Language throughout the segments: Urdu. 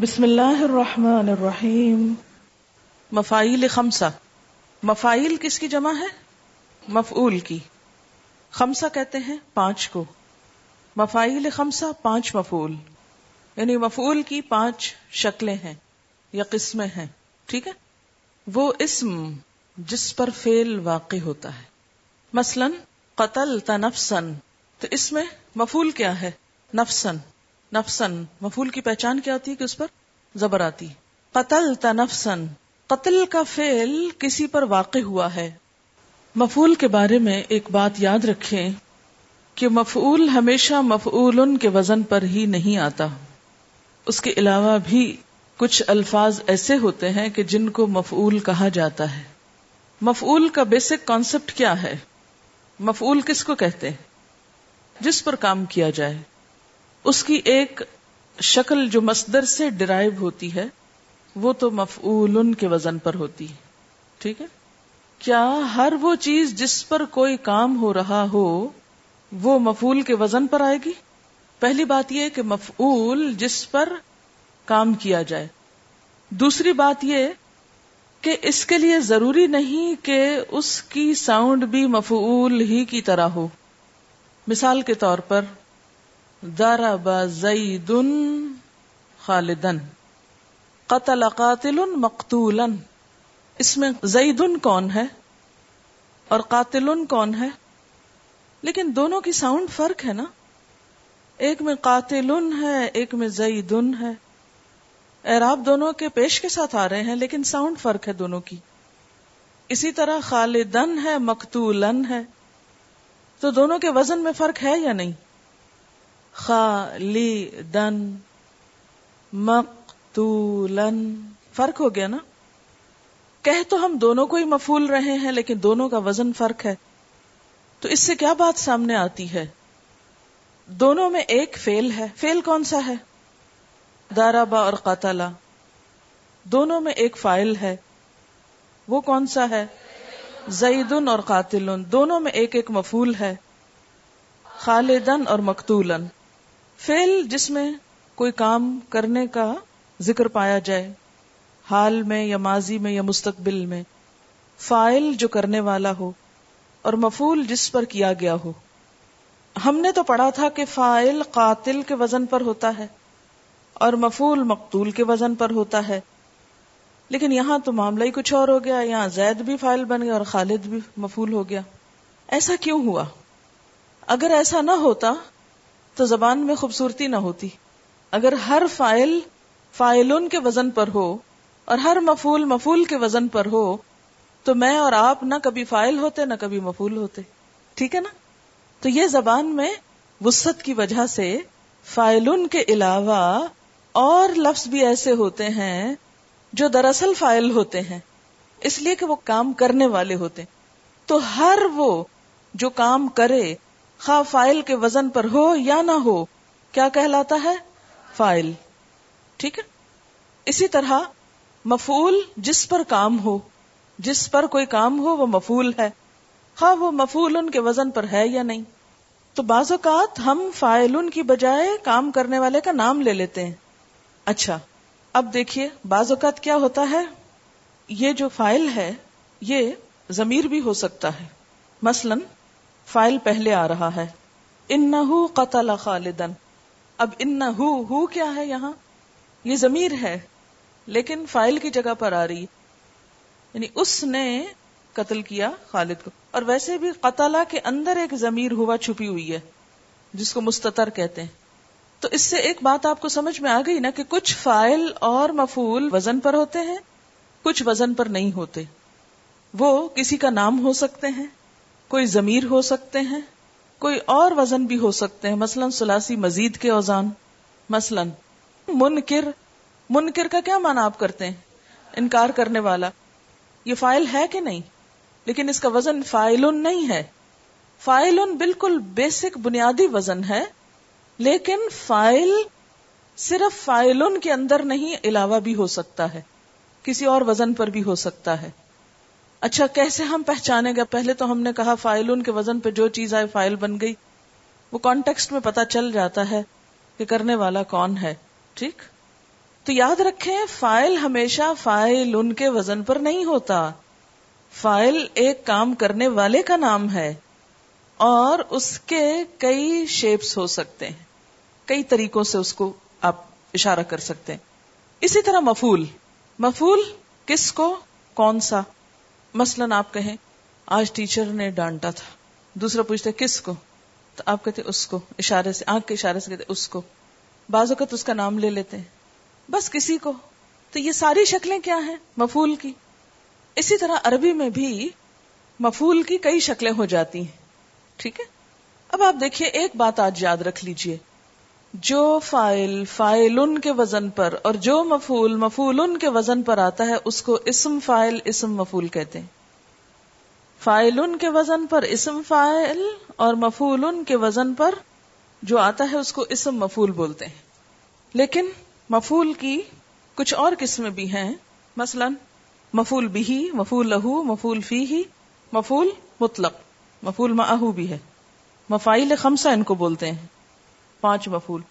بسم اللہ الرحمن الرحیم۔ مفائل خمسہ۔ مفائل کس کی جمع ہے؟ مفعول کی۔ خمسہ کہتے ہیں پانچ کو۔ مفائل خمسہ، پانچ مفعول۔ یعنی مفعول کی پانچ شکلیں ہیں یا قسمیں ہیں۔ ٹھیک ہے؟ وہ اسم جس پر فیل واقع ہوتا ہے۔ مثلا قتل تنفسن تو اس میں مفول کیا ہے؟ نفسن نفسن مفول کی پہچان کیا ہوتی ہے کہ اس پر زبر آتی قتل تنفسن قتل کا فعل کسی پر واقع ہوا ہے۔ مفول کے بارے میں ایک بات یاد رکھیں کہ مفعول ہمیشہ مفعول کے وزن پر ہی نہیں آتا۔ اس کے علاوہ بھی کچھ الفاظ ایسے ہوتے ہیں کہ جن کو مفعول کہا جاتا ہے۔ مفعول کا بیسک کانسیپٹ کیا ہے؟ مفعول کس کو کہتے ہیں؟ جس پر کام کیا جائے۔ اس کی ایک شکل جو مصدر سے ڈرائیو ہوتی ہے، وہ تو مفعول کے وزن پر ہوتی ہے۔ ٹھیک ہے؟ کیا ہر وہ چیز جس پر کوئی کام ہو رہا ہو، وہ مفعول کے وزن پر آئے گی؟ پہلی بات یہ کہ مفعول جس پر کام کیا جائے۔ دوسری بات یہ کہ اس کے لیے ضروری نہیں کہ اس کی ساؤنڈ بھی مفعول ہی کی طرح ہو۔ مثال کے طور پر دارا زیدن خالدن قتل قاتل مقتول اس میں زیدن کون ہے اور قاتل کون ہے؟ لیکن دونوں کی ساؤنڈ فرق ہے نا۔ ایک میں قاتل ہے، ایک میں زیدن ہے۔ اعراب دونوں کے پیش کے ساتھ آ رہے ہیں، لیکن ساؤنڈ فرق ہے دونوں کی۔ اسی طرح خالدن ہے مقتولن ہے۔ تو دونوں کے وزن میں فرق ہے یا نہیں؟ خالدن، مقتولن۔ فرق ہو گیا نا؟ کہ تو ہم دونوں کو ہی مفول رہے ہیں، لیکن دونوں کا وزن فرق ہے۔ تو اس سے کیا بات سامنے آتی ہے؟ دونوں میں ایک فیل ہے۔ فیل کون سا ہے؟ دارابا اور قاتلا۔ دونوں میں ایک فائل ہے۔ وہ کون سا ہے؟ زیدن اور قاتل دونوں میں ایک ایک مفول ہے۔ خالدن اور مقتولن۔ فیل جس میں کوئی کام کرنے کا ذکر پایا جائے، حال میں یا ماضی میں یا مستقبل میں، فائل جو کرنے والا ہو اور مفول جس پر کیا گیا ہو۔ ہم نے تو پڑھا تھا کہ فائل قاتل کے وزن پر ہوتا ہے اور مفول مقتول کے وزن پر ہوتا ہے۔ لیکن یہاں تو معاملہ ہی کچھ اور ہو گیا، یہاں زید بھی فائل بن گیا اور خالد بھی مفول ہو گیا۔ ایسا کیوں ہوا؟ اگر ایسا نہ ہوتا تو زبان میں خوبصورتی نہ ہوتی۔ اگر ہر فائل فائلن کے وزن پر ہو اور ہر مفول مفول کے وزن پر ہو، تو میں اور آپ نہ کبھی فائل ہوتے نہ کبھی مفول ہوتے۔ ٹھیک ہے نا؟ تو یہ زبان میں وسط کی وجہ سے فائلن کے علاوہ اور لفظ بھی ایسے ہوتے ہیں جو دراصل فائل ہوتے ہیں، اس لیے کہ وہ کام کرنے والے ہوتے۔ تو ہر وہ جو کام کرے خواہ فائل کے وزن پر ہو یا نہ ہو، کیا کہلاتا ہے؟ فائل۔ ٹھیک ہے؟ اسی طرح مفول جس پر کام ہو، جس پر کوئی کام ہو، وہ مفول ہے۔ خواہ وہ مفول ان کے وزن پر ہے یا نہیں۔ تو بعض اوقات ہم فائل کی بجائے کام کرنے والے کا نام لے لیتے ہیں۔ اچھا اب دیکھیے بعض اوقات کیا ہوتا ہے؟ یہ جو فائل ہے، یہ ضمیر بھی ہو سکتا ہے۔ مثلا فائل پہلے آ رہا ہے۔ ان قتل خالدن اب ان ہو کیا ہے یہاں؟ یہ ضمیر ہے، لیکن فائل کی جگہ پر آ رہی۔ یعنی اس نے قتل کیا خالد کو۔ اور ویسے بھی قتلہ کے اندر ایک ضمیر ہوا چھپی ہوئی ہے، جس کو مستطر کہتے ہیں۔ تو اس سے ایک بات آپ کو سمجھ میں آ گئی نا کہ کچھ فائل اور مفول وزن پر ہوتے ہیں، کچھ وزن پر نہیں ہوتے۔ وہ کسی کا نام ہو سکتے ہیں۔ کوئی ضمیر ہو سکتے ہیں؟ کوئی اور وزن بھی ہو سکتے ہیں؟ مثلاً سلاسی مزید کے اوزان، مثلاً منکر منکر کا کیا مانا آپ کرتے ہیں؟ انکار کرنے والا۔ یہ فائل ہے کہ نہیں؟ لیکن اس کا وزن فائل نہیں ہے۔ فائل بالکل بیسک بنیادی وزن ہے، لیکن فائل صرف فائلن کے اندر نہیں، علاوہ بھی ہو سکتا ہے۔ کسی اور وزن پر بھی ہو سکتا ہے۔ اچھا کیسے ہم پہچانے گا پہلے تو ہم نے کہا فائلن کے وزن پہ جو چیز آئے فائل بن گئی۔ وہ کانٹیکسٹ میں پتا چل جاتا ہے کہ کرنے والا کون ہے، ٹھیک؟ تو یاد رکھیں، فائل ہمیشہ فائل ان کے وزن پر نہیں ہوتا۔ فائل ایک کام کرنے والے کا نام ہے اور اس کے کئی شیپس ہو سکتے ہیں۔ کئی طریقوں سے اس کو آپ اشارہ کر سکتے ہیں۔ اسی طرح مفول مفول کس کو؟ کون سا؟ مثلا آپ کہیں، آج ٹیچر نے ڈانٹا تھا، دوسرا پوچھتے کس کو؟ تو آپ کہتے اس کو، اشارے سے، آنکھ کے اشارے سے کہتے اس کو۔ بعض اوقات اس کا نام لے لیتے ہیں۔ بس کسی کو۔ تو یہ ساری شکلیں کیا ہیں؟ مفول کی۔ اسی طرح عربی میں بھی مفول کی کئی شکلیں ہو جاتی ہیں۔ ٹھیک ہے؟ اب آپ دیکھیے، ایک بات آج یاد رکھ لیجیے۔ جو فائل فائل ان کے وزن پر، اور جو مفول مفول ان کے وزن پر آتا ہے، اس کو اسم فائل، اسم مفول کہتے ہیں۔ فائل ان کے وزن پر اسم فائل، اور مفول ان کے وزن پر جو آتا ہے، اس کو اسم مفول بولتے ہیں۔ لیکن مفول کی کچھ اور قسمیں بھی ہیں۔ مثلا مفول بھی مفول لہو مفول فی ہی مفول مطلق مفول ماہو بھی ہے۔ مفائل خمسہ ان کو بولتے ہیں۔ پانچ مفول۔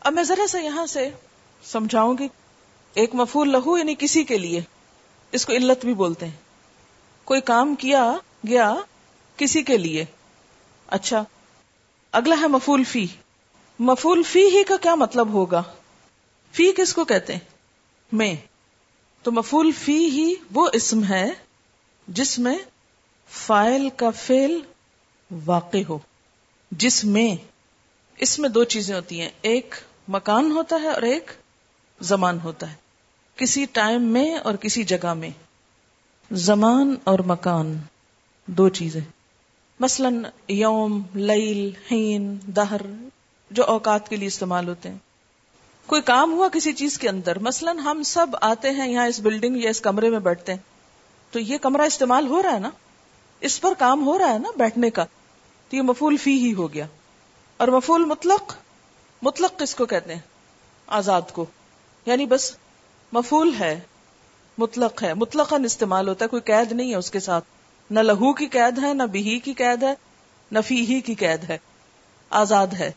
اب میں ذرا سا یہاں سے سمجھاؤں گی۔ ایک مفول لہو یعنی کسی کے لیے۔ اس کو علت بھی بولتے ہیں۔ کوئی کام کیا گیا کسی کے لیے۔ اچھا۔ اگلا ہے مفول فی۔ مفول فی ہی کا کیا مطلب ہوگا؟ فی کس کو کہتے ہیں؟ میں۔ تو مفول فی ہی وہ اسم ہے جس میں فائل کا فیل واقع ہو۔ جس میں اس میں دو چیزیں ہوتی ہیں۔ ایک مکان ہوتا ہے اور ایک زمان ہوتا ہے۔ کسی ٹائم میں اور کسی جگہ میں۔ زمان اور مکان، دو چیزیں۔ مثلا یوم، لیل ہین دہر، جو اوقات کے لیے استعمال ہوتے ہیں۔ کوئی کام ہوا کسی چیز کے اندر۔ مثلا ہم سب آتے ہیں یہاں اس بلڈنگ یا اس کمرے میں بیٹھتے ہیں۔ تو یہ کمرہ استعمال ہو رہا ہے نا؟ اس پر کام ہو رہا ہے نا بیٹھنے کا؟ تو یہ مفول فی ہی ہو گیا۔ اور مفول مطلق مطلق کس کو کہتے ہیں؟ آزاد کو۔ یعنی بس مفول ہے، مطلق ہے۔ مطلق استعمال ہوتا ہے، کوئی قید نہیں ہے اس کے ساتھ۔ نہ لہو کی قید ہے، نہ بہی کی قید ہے، نہ فی ہی کی قید ہے۔ آزاد ہے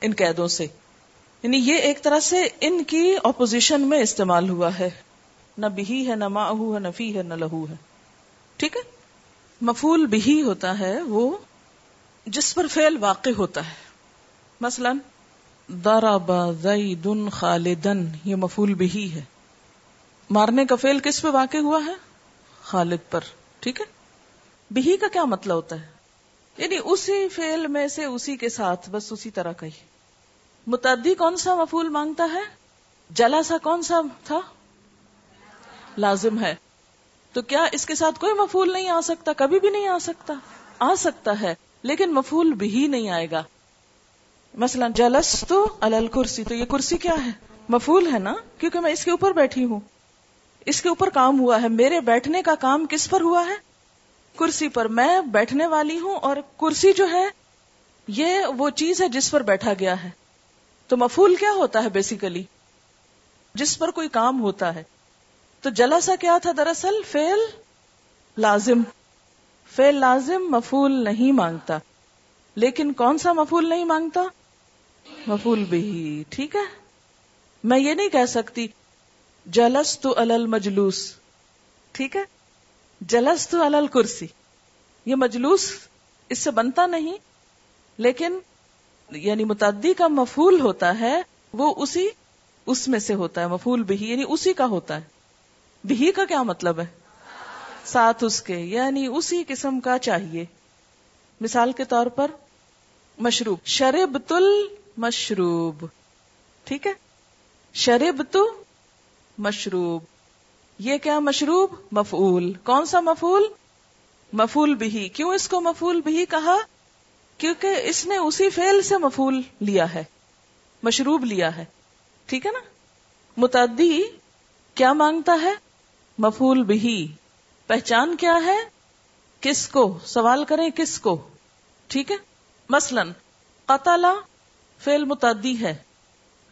ان قیدوں سے۔ یعنی یہ ایک طرح سے ان کی اپوزیشن میں استعمال ہوا ہے۔ نہ بہی ہے، نہ ماہو ہے، نہ فی ہے، نہ لہو ہے۔ ٹھیک ہے؟ مفول بہی ہوتا ہے، وہ جس پر فعل واقع ہوتا ہے۔ مثلا ضرب زید خالدن یہ مفول بھی ہے۔ مارنے کا فعل کس پہ واقع ہوا ہے؟ خالد پر، ٹھیک ہے؟ بھی کا کیا مطلب ہوتا ہے؟ یعنی اسی فعل میں سے اسی کے ساتھ، بس اسی طرح کا ہی۔ متعدی کون سا مفول مانگتا ہے؟ جلا سا کون سا تھا؟ لازم ہے۔ تو کیا اس کے ساتھ کوئی مفول نہیں آ سکتا؟ کبھی بھی نہیں آ سکتا۔ آ سکتا ہے، لیکن مفول بھی نہیں آئے گا۔ مثلا جلس تو الل کرسی تو یہ کرسی کیا ہے؟ مفول ہے نا؟ کیونکہ میں اس کے اوپر بیٹھی ہوں۔ اس کے اوپر کام ہوا ہے۔ میرے بیٹھنے کا کام کس پر ہوا ہے؟ کرسی پر۔ میں بیٹھنے والی ہوں اور کرسی جو ہے، یہ وہ چیز ہے جس پر بیٹھا گیا ہے۔ تو مفول کیا ہوتا ہے بیسیکلی جس پر کوئی کام ہوتا ہے۔ تو جلسا کیا تھا دراصل؟ فیل لازم۔ فیل لازم مفول نہیں مانگتا۔ لیکن کون سا مفول نہیں مانگتا؟ مفول بھی ٹھیک ہے؟ میں یہ نہیں کہہ سکتی جلس تو الل مجلوس ٹھیک ہے؟ جلس تو الل کرسی یہ مجلوس اس سے بنتا نہیں، لیکن یعنی متعدی کا مفول ہوتا ہے، وہ اسی، اس میں سے ہوتا ہے مفول بھی یعنی اسی کا ہوتا ہے۔ بھی کا کیا مطلب ہے؟ ساتھ اس کے یعنی اسی قسم کا چاہیے۔ مثال کے طور پر مشروب شرب تل مشروب۔ ٹھیک ہے؟ شرب تو مشروب۔ یہ کیا مشروب؟ مفول کون سا مفول مفول بھی کیوں اس کو مفول بھی کہا؟ کیونکہ اس نے اسی فیل سے مفول لیا ہے۔ مشروب لیا ہے۔ ٹھیک ہے نا؟ متعدی کیا مانگتا ہے؟ مفول بھی پہچان کیا ہے؟ کس کو؟ سوال کریں کس کو؟ ٹھیک ہے؟ مثلا، قتل فیل متعدی ہے۔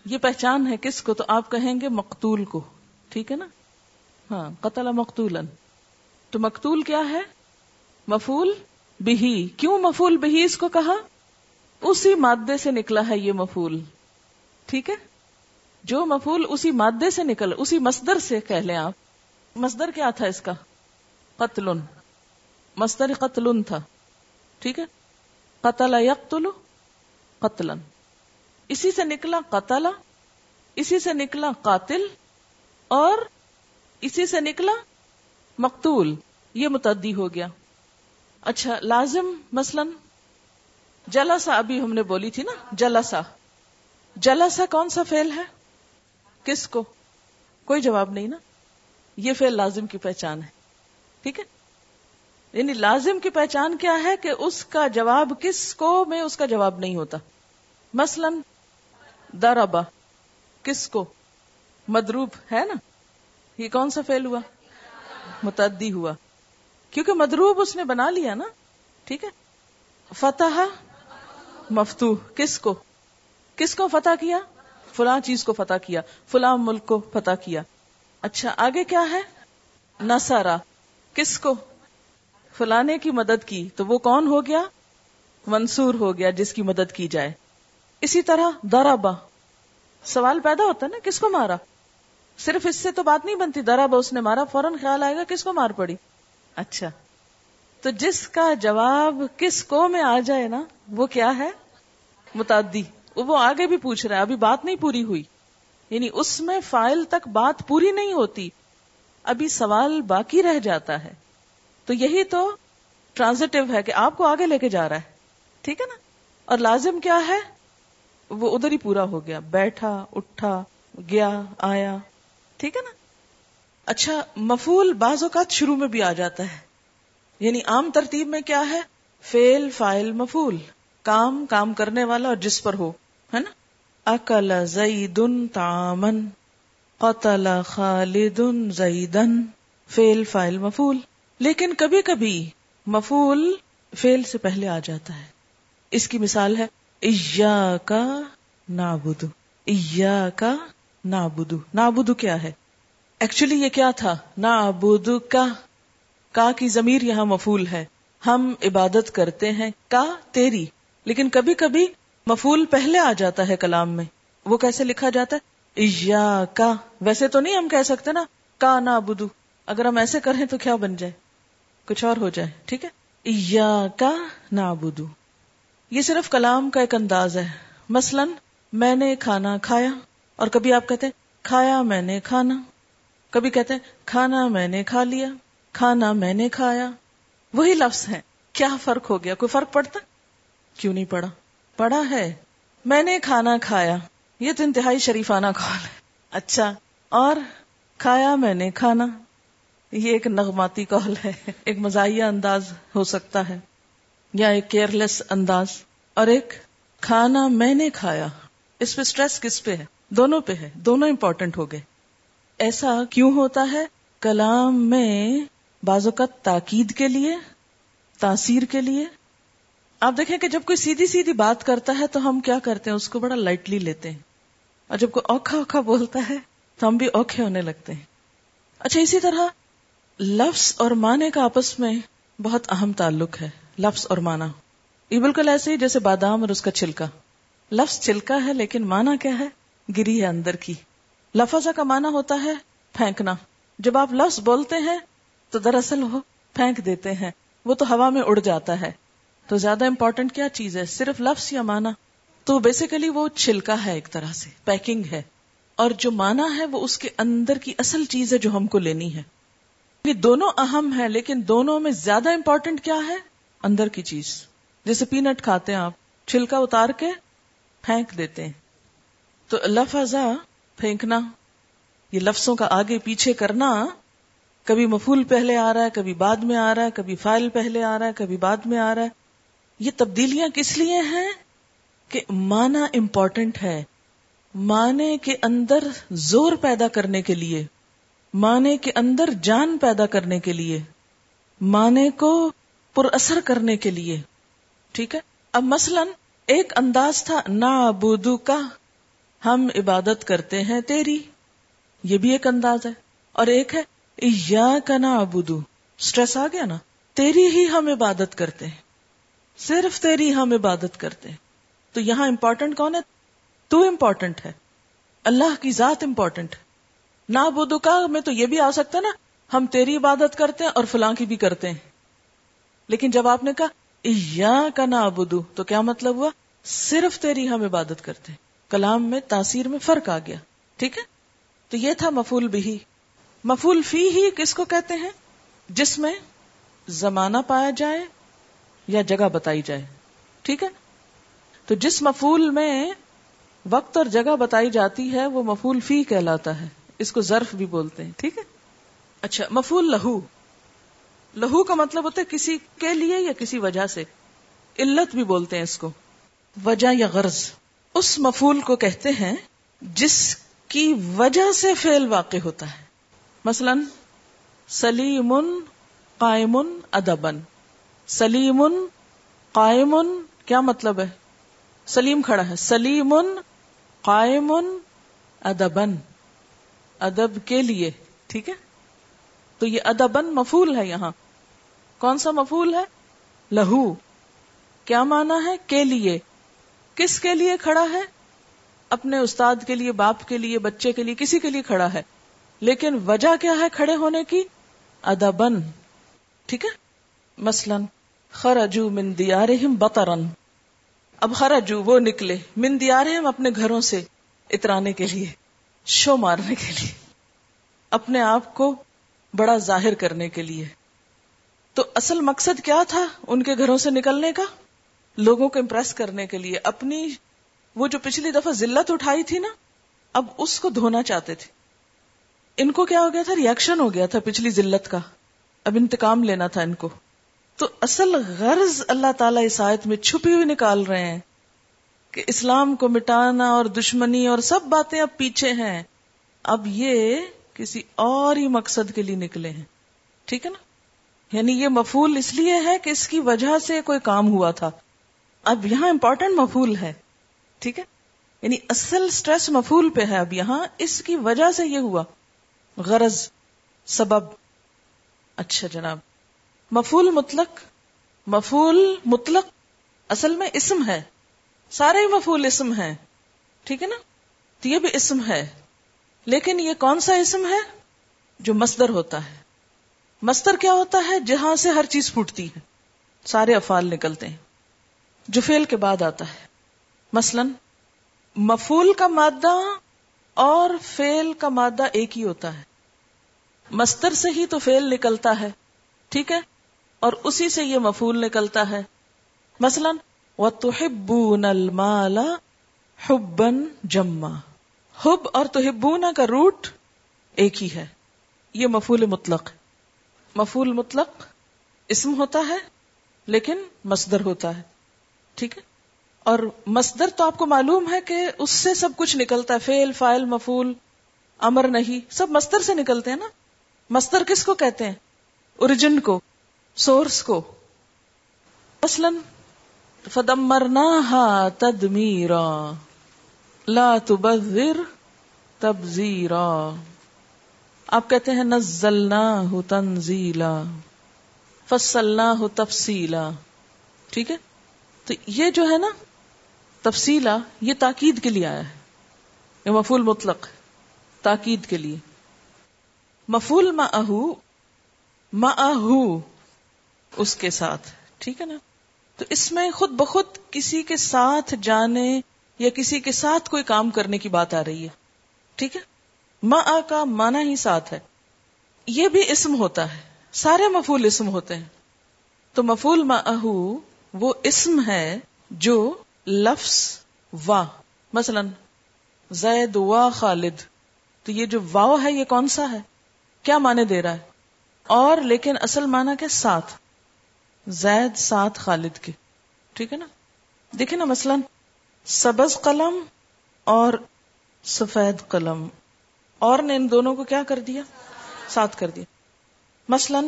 یہ پہچان ہے کس کو تو آپ کہیں گے مقتول کو۔ ٹھیک ہے نا؟ ہاں قتل مقتول تو مقتول کیا ہے؟ مفول بھی کیوں مفول بھی اس کو کہا؟ اسی مادے سے نکلا ہے یہ مفول ٹھیک ہے؟ جو مفول اسی مادے سے نکل، اسی مصدر سے کہہ لیں آپ۔ مصدر کیا تھا اس کا؟ قتل مصدر قتل تھا۔ ٹھیک ہے؟ قتل یقتل قتلا اسی سے نکلا قتل اسی سے نکلا قاتل، اور اسی سے نکلا مقتول، یہ متعدی ہو گیا۔ اچھا لازم مثلا جلسا ابھی ہم نے بولی تھی نا جلسا جلسا کون سا فیل ہے؟ کس کو؟ کوئی جواب نہیں نا۔ یہ فیل لازم کی پہچان ہے۔ ٹھیک ہے؟ یعنی لازم کی پہچان کیا ہے کہ اس کا جواب کس کو میں اس کا جواب نہیں ہوتا۔ مثلا دربا. کس کو؟ مدروب ہے نا؟ یہ کون سا فیل ہوا؟ متعدی ہوا. کیونکہ مدروب اس نے بنا لیا نا، ٹھیک ہے؟ فتح مفتو کس کو؟ کس کو فتح کیا؟ فلاں چیز کو فتح کیا. فلاں ملک کو فتح کیا. اچھا آگے کیا ہے؟ نسارا کس کو؟ فلانے کی مدد کی. تو وہ کون ہو گیا؟ منصور ہو گیا جس کی مدد کی جائے. اسی طرح درابا سوال پیدا ہوتا ہے نا، کس کو مارا؟ صرف اس سے تو بات نہیں بنتی درابا اس نے مارا، فوراً خیال آئے گا کس کو مار پڑی۔ اچھا۔ تو جس کا جواب کس کو میں آ جائے نا، وہ کیا ہے؟ متعدی۔ وہ آگے بھی پوچھ رہا ہے، ابھی بات نہیں پوری ہوئی۔ یعنی اس میں فائل تک بات پوری نہیں ہوتی۔ ابھی سوال باقی رہ جاتا ہے۔ تو یہی تو ٹرانزٹیو ہے کہ آپ کو آگے لے کے جا رہا ہے۔ ٹھیک ہے نا؟ اور لازم کیا ہے؟ وہ ادھر ہی پورا ہو گیا۔ بیٹھا، اٹھا، گیا، آیا۔ ٹھیک ہے نا؟ اچھا مفول بعض اوقات شروع میں بھی آ جاتا ہے۔ یعنی عام ترتیب میں کیا ہے؟ فیل فائل مفول۔ کام کام کرنے والا اور جس پر ہو، ہے نا؟ اکل زیدن تامن قتل خالد زیدن۔ فیل فائل مفول۔ لیکن کبھی کبھی مفول فیل سے پہلے آ جاتا ہے۔ اس کی مثال ہے ایا کا نابدو ایا کا نابدو نابدو کیا ہے؟ ایکچولی یہ کیا تھا؟ نابدو کا کا کی ضمیر یہاں مفول ہے. ہم عبادت کرتے ہیں کا تیری. لیکن کبھی کبھی مفول پہلے آ جاتا ہے کلام میں. وہ کیسے لکھا جاتا ہے؟ یا کا ویسے تو نہیں ہم کہہ سکتے نا. کا نا بدو اگر ہم ایسے کریں تو کیا بن جائے؟ کچھ اور ہو جائے. ٹھیک ہے؟ یا کا نا بدو یہ صرف کلام کا ایک انداز ہے۔ مثلا، میں نے کھانا کھایا، اور کبھی آپ کہتے ہیں، کھایا میں نے کھانا۔ کبھی کہتے ہیں، کھانا میں نے کھا لیا، کھانا میں نے کھایا۔ وہی لفظ ہے کیا فرق ہو گیا؟ کوئی فرق پڑتا؟ کیوں نہیں پڑا؟ پڑا ہے۔ میں نے کھانا کھایا۔ یہ تو انتہائی شریفانہ کال ہے۔ اچھا اور کھایا میں نے کھانا۔ یہ ایک نغماتی کال ہے۔ ایک مزاحیہ انداز ہو سکتا ہے۔ یا ایک کیئر لیس انداز اور ایک کھانا میں نے کھایا۔ اس پہ اسٹریس کس پہ ہے؟ دونوں پہ ہے، دونوں امپورٹنٹ ہو گئے۔ ایسا کیوں ہوتا ہے؟ کلام میں بعض اوقات تاکید کے لیے، تاثیر کے لیے۔ آپ دیکھیں کہ جب کوئی سیدھی سیدھی بات کرتا ہے تو ہم کیا کرتے ہیں؟ اس کو بڑا لائٹلی لیتے ہیں۔ اور جب کوئی اوکھا اوکھا بولتا ہے تو ہم بھی اوکھے ہونے لگتے ہیں۔ اچھا اسی طرح لفظ اور معنی کا آپس میں بہت اہم تعلق ہے۔ لفظ اور معنی۔ یہ بالکل ایسے ہی جیسے بادام اور اس کا چھلکا۔ لفظ چھلکا ہے لیکن معنی کیا ہے؟ گری ہے اندر کی۔ لفظ کا معنی ہوتا ہے پھینکنا۔ جب آپ لفظ بولتے ہیں تو دراصل وہ پھینک دیتے ہیں۔ وہ تو ہوا میں اڑ جاتا ہے۔ تو زیادہ امپورٹنٹ کیا چیز ہے؟ صرف لفظ یا مانا تو بیسیکلی وہ چھلکا ہے ایک طرح سے پیکنگ ہے۔ اور جو مانا ہے وہ اس کے اندر کی اصل چیز ہے جو ہم کو لینی ہے۔ یہ دونوں اہم ہے لیکن دونوں میں زیادہ امپورٹنٹ کیا ہے؟ اندر کی چیز۔ جیسے پینٹ کھاتے ہیں آپ، چھلکا اتار کے پھینک دیتے ہیں۔ تو لفظا پھینکنا، یہ لفظوں کا آگے پیچھے کرنا، کبھی مفول پہلے آ رہا ہے، کبھی بعد میں آ رہا ہے، کبھی فائل پہلے آ رہا ہے، کبھی بعد میں آ رہا ہے۔ یہ تبدیلیاں کس لیے ہیں؟ کہ مانا امپورٹنٹ ہے۔ معنی کے اندر زور پیدا کرنے کے لیے۔ معنی کے اندر جان پیدا کرنے کے لیے۔ معنی کو پر اثر کرنے کے لیے۔ ٹھیک ہے؟ اب مثلا ایک انداز تھا نا کا ہم عبادت کرتے ہیں تیری۔ یہ بھی ایک انداز ہے۔ اور ایک ہے یا کا نا ابودو اسٹریس آ گیا نا؟ تیری ہی ہم عبادت کرتے ہیں۔ صرف تیری ہم عبادت کرتے ہیں۔ تو یہاں امپورٹنٹ کون ہے؟ تو امپورٹنٹ ہے۔ اللہ کی ذات امپورٹنٹ نہ بدو کا میں تو یہ بھی آ سکتا نا، ہم تیری عبادت کرتے ہیں اور فلاں کی بھی کرتے ہیں۔ لیکن جب آپ نے کہا کا نہ ابدو تو کیا مطلب ہوا؟ صرف تیری ہم عبادت کرتے ہیں۔ کلام میں تاثیر میں فرق آ گیا۔ ٹھیک ہے؟ تو یہ تھا مفول بھی۔ مفول فی ہی کس کو کہتے ہیں؟ جس میں زمانہ پایا جائے یا جگہ بتائی جائے۔ ٹھیک ہے؟ تو جس مفول میں وقت اور جگہ بتائی جاتی ہے، وہ مفول فی کہلاتا ہے۔ اس کو ظرف بھی بولتے ہیں۔ ٹھیک ہے؟ اچھا مفول لہو۔ لہو کا مطلب ہوتا ہے کسی کے لیے یا کسی وجہ سے۔ علت بھی بولتے ہیں اس کو۔ وجہ یا غرض۔ اس مفول کو کہتے ہیں جس کی وجہ سے فیل واقع ہوتا ہے۔ مثلا، سلیم قائم ادبن سلیم قائم کیا مطلب ہے؟ سلیم کھڑا ہے۔ سلیم قائم ادبن ادب کے لیے۔ ٹھیک ہے؟ تو یہ ادبن مفول ہے یہاں۔ کون سا مفول ہے؟ لہو۔ کیا مانا ہے؟ کے لیے۔ کس کے لیے کھڑا ہے؟ اپنے استاد کے لیے، باپ کے لیے، بچے کے لیے، کسی کے لیے کھڑا ہے۔ لیکن وجہ کیا ہے کھڑے ہونے کی؟ ادبن ٹھیک ہے؟ مثلاً خرجو من دیارہم بطرن اب خرجو وہ نکلے۔ من دیارہم اپنے گھروں سے اترانے کے لیے، شو مارنے کے لیے۔ اپنے آپ کو بڑا ظاہر کرنے کے لیے۔ تو اصل مقصد کیا تھا ان کے گھروں سے نکلنے کا؟ لوگوں کو امپریس کرنے کے لیے۔ اپنی وہ جو پچھلی دفعہ ذلت اٹھائی تھی نا، اب اس کو دھونا چاہتے تھے۔ ان کو کیا ہو گیا تھا؟ ریئیکشن ہو گیا تھا پچھلی ذلت کا۔ اب انتقام لینا تھا ان کو۔ تو اصل غرض اللہ تعالی اس آیت میں چھپی ہوئی نکال رہے ہیں کہ اسلام کو مٹانا اور دشمنی اور سب باتیں اب پیچھے ہیں۔ اب یہ کسی اور ہی مقصد کے لیے نکلے ہیں۔ ٹھیک ہے نا؟ یعنی یہ مفول اس لیے ہے کہ اس کی وجہ سے کوئی کام ہوا تھا۔ اب یہاں امپورٹنٹ مفول ہے۔ ٹھیک ہے؟ یعنی اصل سٹریس مفول پہ ہے اب یہاں۔ اس کی وجہ سے یہ ہوا۔ غرض، سبب۔ اچھا جناب۔ مفول مطلق مفول مطلق اصل میں اسم ہے۔ سارے مفول اسم ہے ٹھیک ہے نا؟ تو یہ بھی اسم ہے۔ لیکن یہ کون سا اسم ہے جو مصدر ہوتا ہے؟ مصدر کیا ہوتا ہے؟ جہاں سے ہر چیز پھوٹتی ہے، سارے افعال نکلتے ہیں، جو فیل کے بعد آتا ہے۔ مثلا مفول کا مادہ اور فیل کا مادہ ایک ہی ہوتا ہے۔ مستر سے ہی تو فیل نکلتا ہے، ٹھیک ہے؟ اور اسی سے یہ مفول نکلتا ہے۔ مثلا، وَتُحِبُّونَ الْمَالَ حُبًّا جَمَّا۔ حب اور تحبونا کا روٹ ایک ہی ہے۔ یہ مفول مطلق۔ مفول مطلق اسم ہوتا ہے، لیکن مصدر ہوتا ہے۔ ٹھیک ہے؟ اور مصدر تو آپ کو معلوم ہے کہ اس سے سب کچھ نکلتا ہے۔ فیل فائل مفول، امر نہیں، سب مصدر سے نکلتے ہیں نا۔ مصدر کس کو کہتے ہیں؟ اوریجن کو، سورس کو۔ مثلا فدمرناها تدمیرا۔ لا تبذر تبذیرا۔ آپ کہتے ہیں نزلناہ تنزیلا، فصلناہ تفصیلا۔ ٹھیک ہے؟ تو یہ جو ہے نا، تفصیلا، یہ تاکید کے لیے آیا ہے۔ یہ مفول مطلق، تاکید کے لیے۔ مفول ما اس کے ساتھ۔ ٹھیک ہے نا؟ تو اس میں خود بخود کسی کے ساتھ جانے یا کسی کے ساتھ کوئی کام کرنے کی بات آ رہی ہے۔ ٹھیک ہے؟ ما کا مانا ہی ساتھ ہے۔ یہ بھی اسم ہوتا ہے۔ سارے مفول اسم ہوتے ہیں۔ تو مفول ما وہ اسم ہے جو لفظ وا، مثلا زید وا خالد۔ تو یہ جو واؤ ہے یہ کون سا ہے؟ کیا معنی دے رہا ہے؟ اور لیکن اصل معنی کے ساتھ۔ زید، ساتھ، خالد کے۔ ٹھیک ہے نا؟ دیکھیں نا، مثلا سبز قلم اور سفید قلم۔ اور نے ان دونوں کو کیا کر دیا؟ ساتھ کر دیا۔ مثلا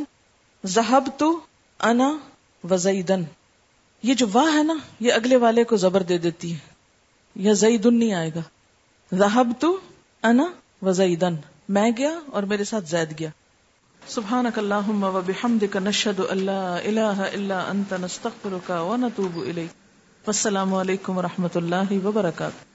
زہب تو انا وزیدن یہ جو واہ ہے نا، یہ اگلے والے کو زبر دے دیتی ہے۔ یا زیدن نہیں آئے گا۔ رحب تو انا و زیدن۔ میں گیا اور میرے ساتھ زید گیا۔ سبحانک اللہم و بحمدک نشہد اللہ الہ الا انت، نستغفرک و نتوب الیک۔ والسلام علیکم ورحمۃ اللہ وبرکاتہ